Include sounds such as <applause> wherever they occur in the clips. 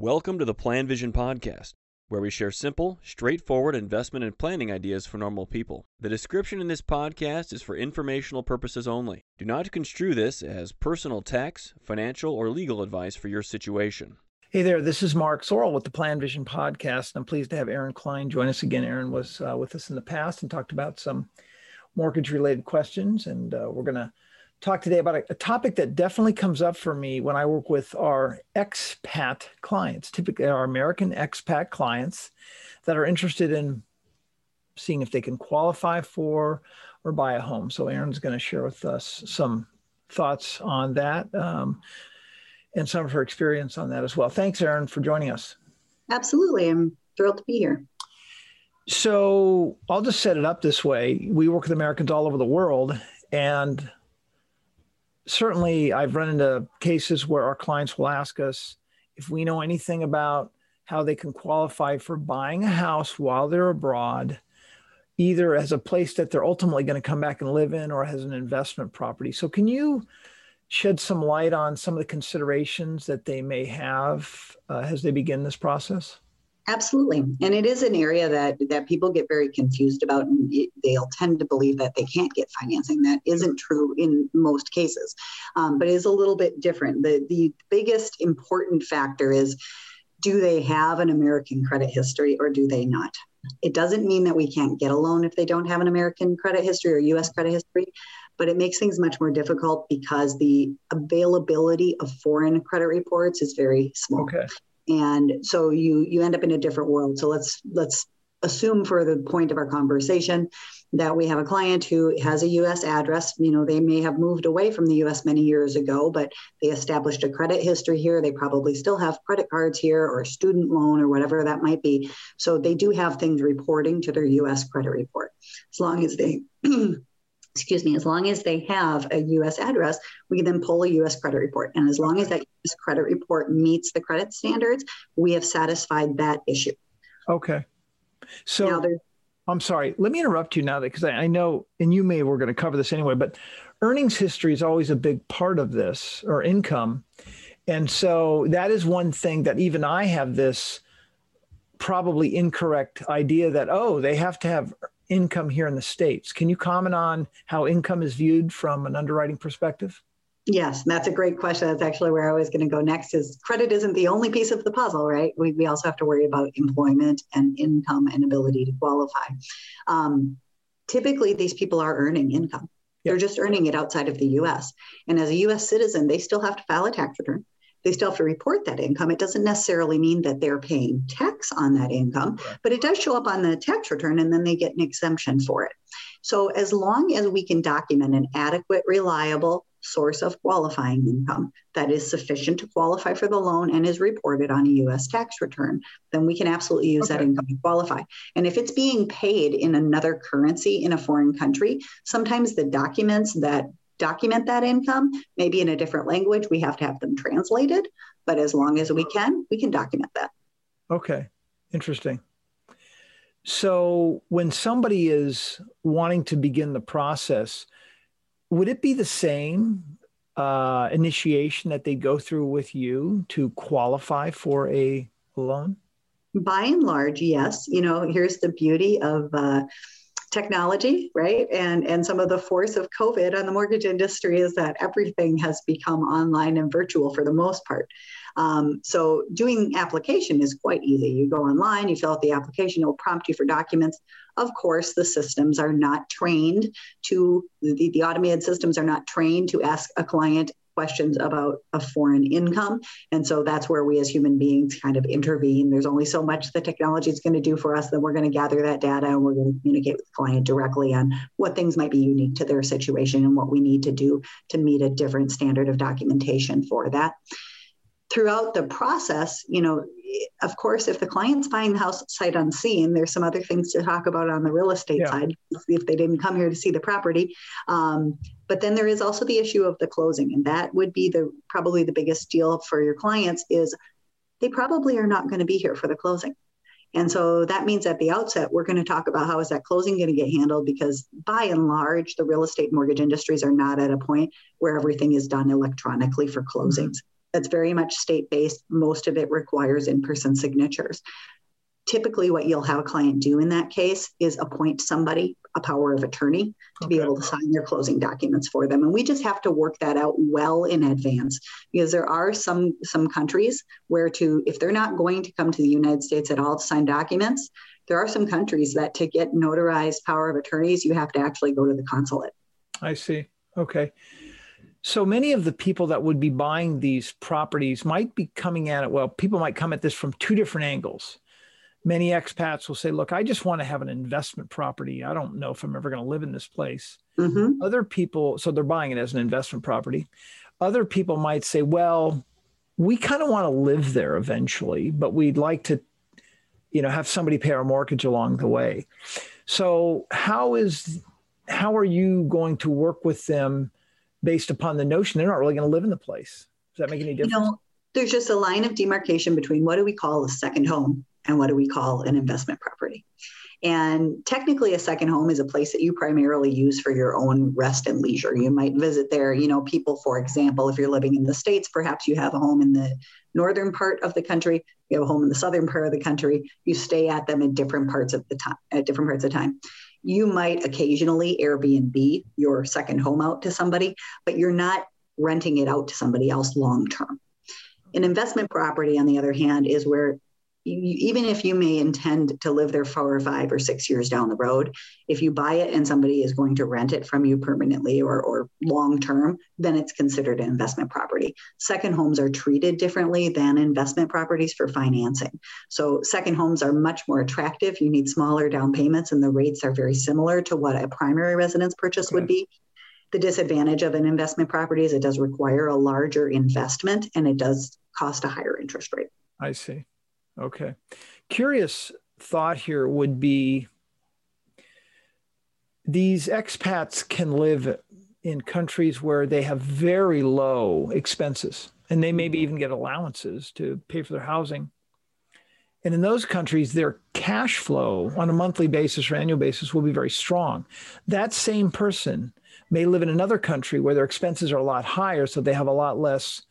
Welcome to the Plan Vision Podcast, where we share simple, straightforward investment and planning ideas for normal people. The description in this podcast is for informational purposes only. Do not construe this as personal tax, financial, or legal advice for your situation. Hey there, this is Mark Zoril with the Plan Vision Podcast. I'm pleased to have Erin Klein join us again. Erin was uh, with us in the past and talked about some mortgage related questions, and uh, we're going to talk today about a, a, topic that definitely comes up for me when I work with our expat clients, typically our American expat clients that are interested in seeing if they can qualify for or buy a home. So Erin's going to share with us some thoughts on that um, and some of her experience on that as well. Thanks, Erin, for joining us. Absolutely. I'm thrilled to be here. So I'll just set it up this way. We work with Americans all over the world, and certainly I've run into cases where our clients will ask us if we know anything about how they can qualify for buying a house while they're abroad, either as a place that they're ultimately going to come back and live in or as an investment property. So, can you shed some light on some of the considerations that they may have uh, as they begin this process? Absolutely. And it is an area that, that people get very confused about, and they'll tend to believe that they can't get financing. That isn't true in most cases, um, but it is a little bit different. The, the biggest important factor is do they have an American credit history or do they not? It doesn't mean that we can't get a loan if they don't have an American credit history or US credit history, but it makes things much more difficult because the availability of foreign credit reports is very small. Okay and so you you end up in a different world so let's let's assume for the point of our conversation that we have a client who has a US address. You know, they may have moved away from the US many years ago, but they established a credit history here. They probably still have credit cards here or a student loan or whatever that might be. So they do have things reporting to their US credit report. As long as they <clears throat> excuse me, as long as they have a US address, we can then pull a US credit report. And as long as that US credit report meets the credit standards, we have satisfied that issue. Okay. So I'm sorry, let me interrupt you now because I, I know, and you may, we're going to cover this anyway, but earnings history is always a big part of this or income. And so that is one thing that even I have this probably incorrect idea that, oh, they have to have income here in the States. Can you comment on how income is viewed from an underwriting perspective? Yes, that's a great question. That's actually where I was going to go next is credit isn't the only piece of the puzzle, right? We, we also have to worry about employment and income and ability to qualify. Um, typically, these people are earning income. They're just earning it outside of the US. And as a US citizen, they still have to file a tax return they still have to report that income. It doesn't necessarily mean that they're paying tax on that income, but it does show up on the tax return and then they get an exemption for it. So, as long as we can document an adequate, reliable source of qualifying income that is sufficient to qualify for the loan and is reported on a US tax return, then we can absolutely use okay. that income to qualify. And if it's being paid in another currency in a foreign country, sometimes the documents that document that income, maybe in a different language. We have to have them translated, but as long as we can, we can document that. Okay, interesting. So when somebody is wanting to begin the process, would it be the same uh, initiation that they go through with you to qualify for a loan? By and large, yes. You know, here's the beauty of uh, technology, right? And and some of the force of COVID on the mortgage industry is that everything has become online and virtual for the most part. Um, so doing application is quite easy. You go online, you fill out the application, it will prompt you for documents. Of course, the systems are not trained to the, the automated systems are not trained to ask a client questions about a foreign income. And so that's where we as human beings kind of intervene. There's only so much the technology is going to do for us. Then we're going to gather that data and we're going to communicate with the client directly on what things might be unique to their situation and what we need to do to meet a different standard of documentation for that throughout the process, you know, of course, if the client's buying the house sight unseen, there's some other things to talk about on the real estate yeah. side if they didn't come here to see the property. Um, but then there is also the issue of the closing, and that would be the probably the biggest deal for your clients is they probably are not going to be here for the closing. And so that means at the outset, we're going to talk about how is that closing going to get handled because by and large, the real estate mortgage industries are not at a point where everything is done electronically for closings. Mm-hmm That's very much state based. Most of it requires in person signatures. Typically, what you'll have a client do in that case is appoint somebody, a power of attorney, to okay. be able to sign their closing documents for them. And we just have to work that out well in advance because there are some some countries where to if they're not going to come to the United States at all to sign documents, there are some countries that to get notarized power of attorneys, you have to actually go to the consulate. I see. Okay. So many of the people that would be buying these properties might be coming at it. Well, people might come at this from two different angles. Many expats will say, Look, I just want to have an investment property. I don't know if I'm ever going to live in this place. Mm-hmm. Other people, so they're buying it as an investment property. Other people might say, Well, we kind of want to live there eventually, but we'd like to, you know, have somebody pay our mortgage along the way. So, how is how are you going to work with them based upon the notion they're not really going to live in the place? Does that make any difference? You know, there's just a line of demarcation between what do we call a second home and what do we call an investment property. And technically, a second home is a place that you primarily use for your own rest and leisure. You might visit there. You know, people, for example, if you're living in the States, perhaps you have a home in the northern part of the country, you have a home in the southern part of the country. You stay at them at different parts of the time, at different parts of time you might occasionally Airbnb your second home out to somebody, but you're not renting it out to somebody else long term. An investment property, on the other hand, is where even if you may intend to live there four or five or six years down the road, if you buy it and somebody is going to rent it from you permanently or, or long term, then it's considered an investment property. Second homes are treated differently than investment properties for financing. So, second homes are much more attractive. You need smaller down payments, and the rates are very similar to what a primary residence purchase okay. would be. The disadvantage of an investment property is it does require a larger investment and it does cost a higher interest rate. I see. Okay. Curious thought here would be these expats can live in countries where they have very low expenses and they maybe even get allowances to pay for their housing. And in those countries, their cash flow on a monthly basis or annual basis will be very strong. That same person may live in another country where their expenses are a lot higher, so they have a lot less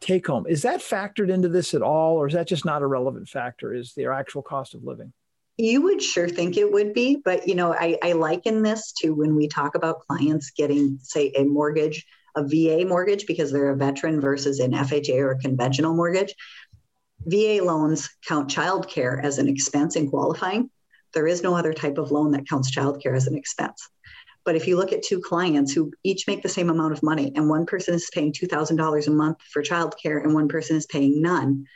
take home. Is that factored into this at all, or is that just not a relevant factor? Is their actual cost of living? You would sure think it would be, but you know, I, I liken this to when we talk about clients getting, say, a mortgage, a VA mortgage because they're a veteran versus an FHA or conventional mortgage. VA loans count childcare as an expense in qualifying. There is no other type of loan that counts childcare as an expense. But if you look at two clients who each make the same amount of money, and one person is paying $2,000 a month for childcare and one person is paying none,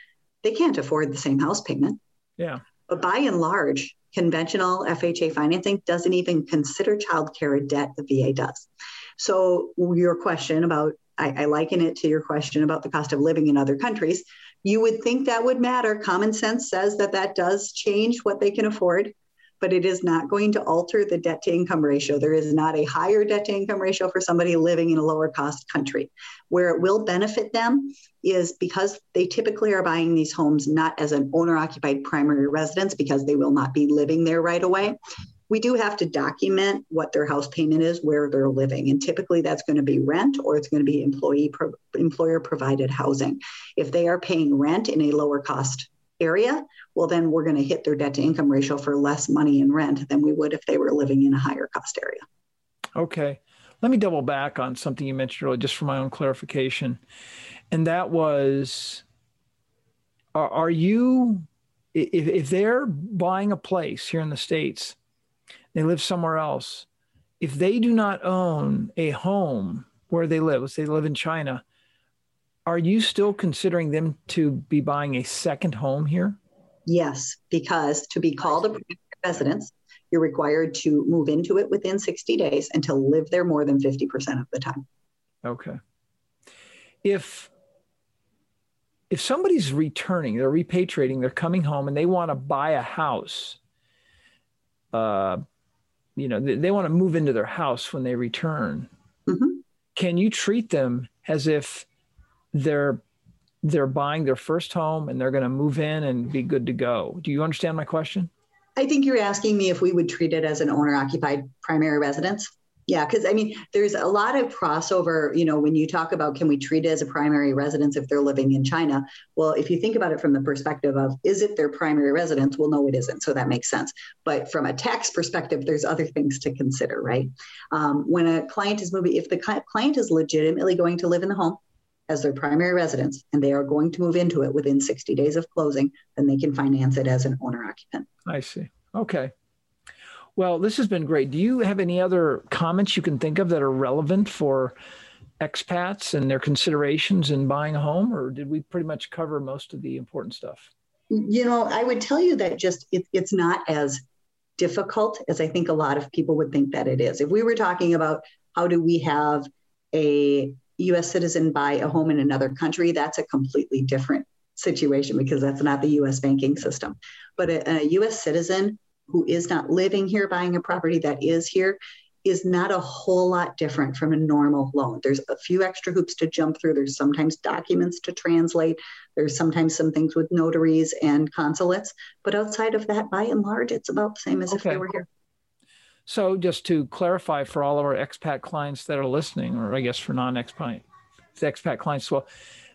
they can't afford the same house payment. Yeah. But by and large, conventional FHA financing doesn't even consider childcare a debt the VA does. So, your question about, I, I liken it to your question about the cost of living in other countries. You would think that would matter. Common sense says that that does change what they can afford but it is not going to alter the debt to income ratio. There is not a higher debt to income ratio for somebody living in a lower cost country. Where it will benefit them is because they typically are buying these homes not as an owner occupied primary residence because they will not be living there right away. We do have to document what their house payment is, where they're living, and typically that's going to be rent or it's going to be employee pro- employer provided housing. If they are paying rent in a lower cost area, well, then we're going to hit their debt to income ratio for less money in rent than we would if they were living in a higher cost area. Okay. Let me double back on something you mentioned earlier, just for my own clarification. And that was are, are you, if, if they're buying a place here in the States, they live somewhere else, if they do not own a home where they live, let's say they live in China, are you still considering them to be buying a second home here? Yes, because to be called a residence, you're required to move into it within 60 days and to live there more than 50% of the time. Okay. If if somebody's returning, they're repatriating, they're coming home and they want to buy a house, uh, you know, they, they want to move into their house when they return. Mm-hmm. Can you treat them as if they're they're buying their first home and they're going to move in and be good to go. Do you understand my question? I think you're asking me if we would treat it as an owner occupied primary residence. Yeah, because I mean, there's a lot of crossover. You know, when you talk about can we treat it as a primary residence if they're living in China? Well, if you think about it from the perspective of is it their primary residence? Well, no, it isn't. So that makes sense. But from a tax perspective, there's other things to consider, right? Um, when a client is moving, if the client is legitimately going to live in the home, as their primary residence and they are going to move into it within 60 days of closing, then they can finance it as an owner occupant. I see. Okay. Well, this has been great. Do you have any other comments you can think of that are relevant for expats and their considerations in buying a home, or did we pretty much cover most of the important stuff? You know, I would tell you that just it, it's not as difficult as I think a lot of people would think that it is. If we were talking about how do we have a US citizen buy a home in another country, that's a completely different situation because that's not the US banking system. But a, a US citizen who is not living here buying a property that is here is not a whole lot different from a normal loan. There's a few extra hoops to jump through. There's sometimes documents to translate. There's sometimes some things with notaries and consulates. But outside of that, by and large, it's about the same as okay. if they were here. So, just to clarify for all of our expat clients that are listening, or I guess for non-expat expat clients as well,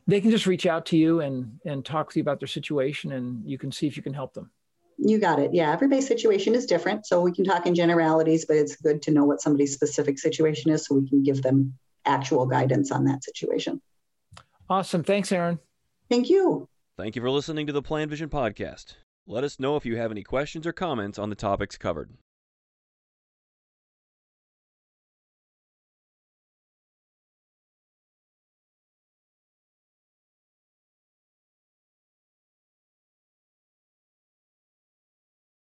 they can just reach out to you and and talk to you about their situation, and you can see if you can help them. You got it. Yeah, everybody's situation is different. So we can talk in generalities, but it's good to know what somebody's specific situation is so we can give them actual guidance on that situation. Awesome. Thanks, Erin. Thank you. Thank you for listening to the Plan Vision podcast. Let us know if you have any questions or comments on the topics covered.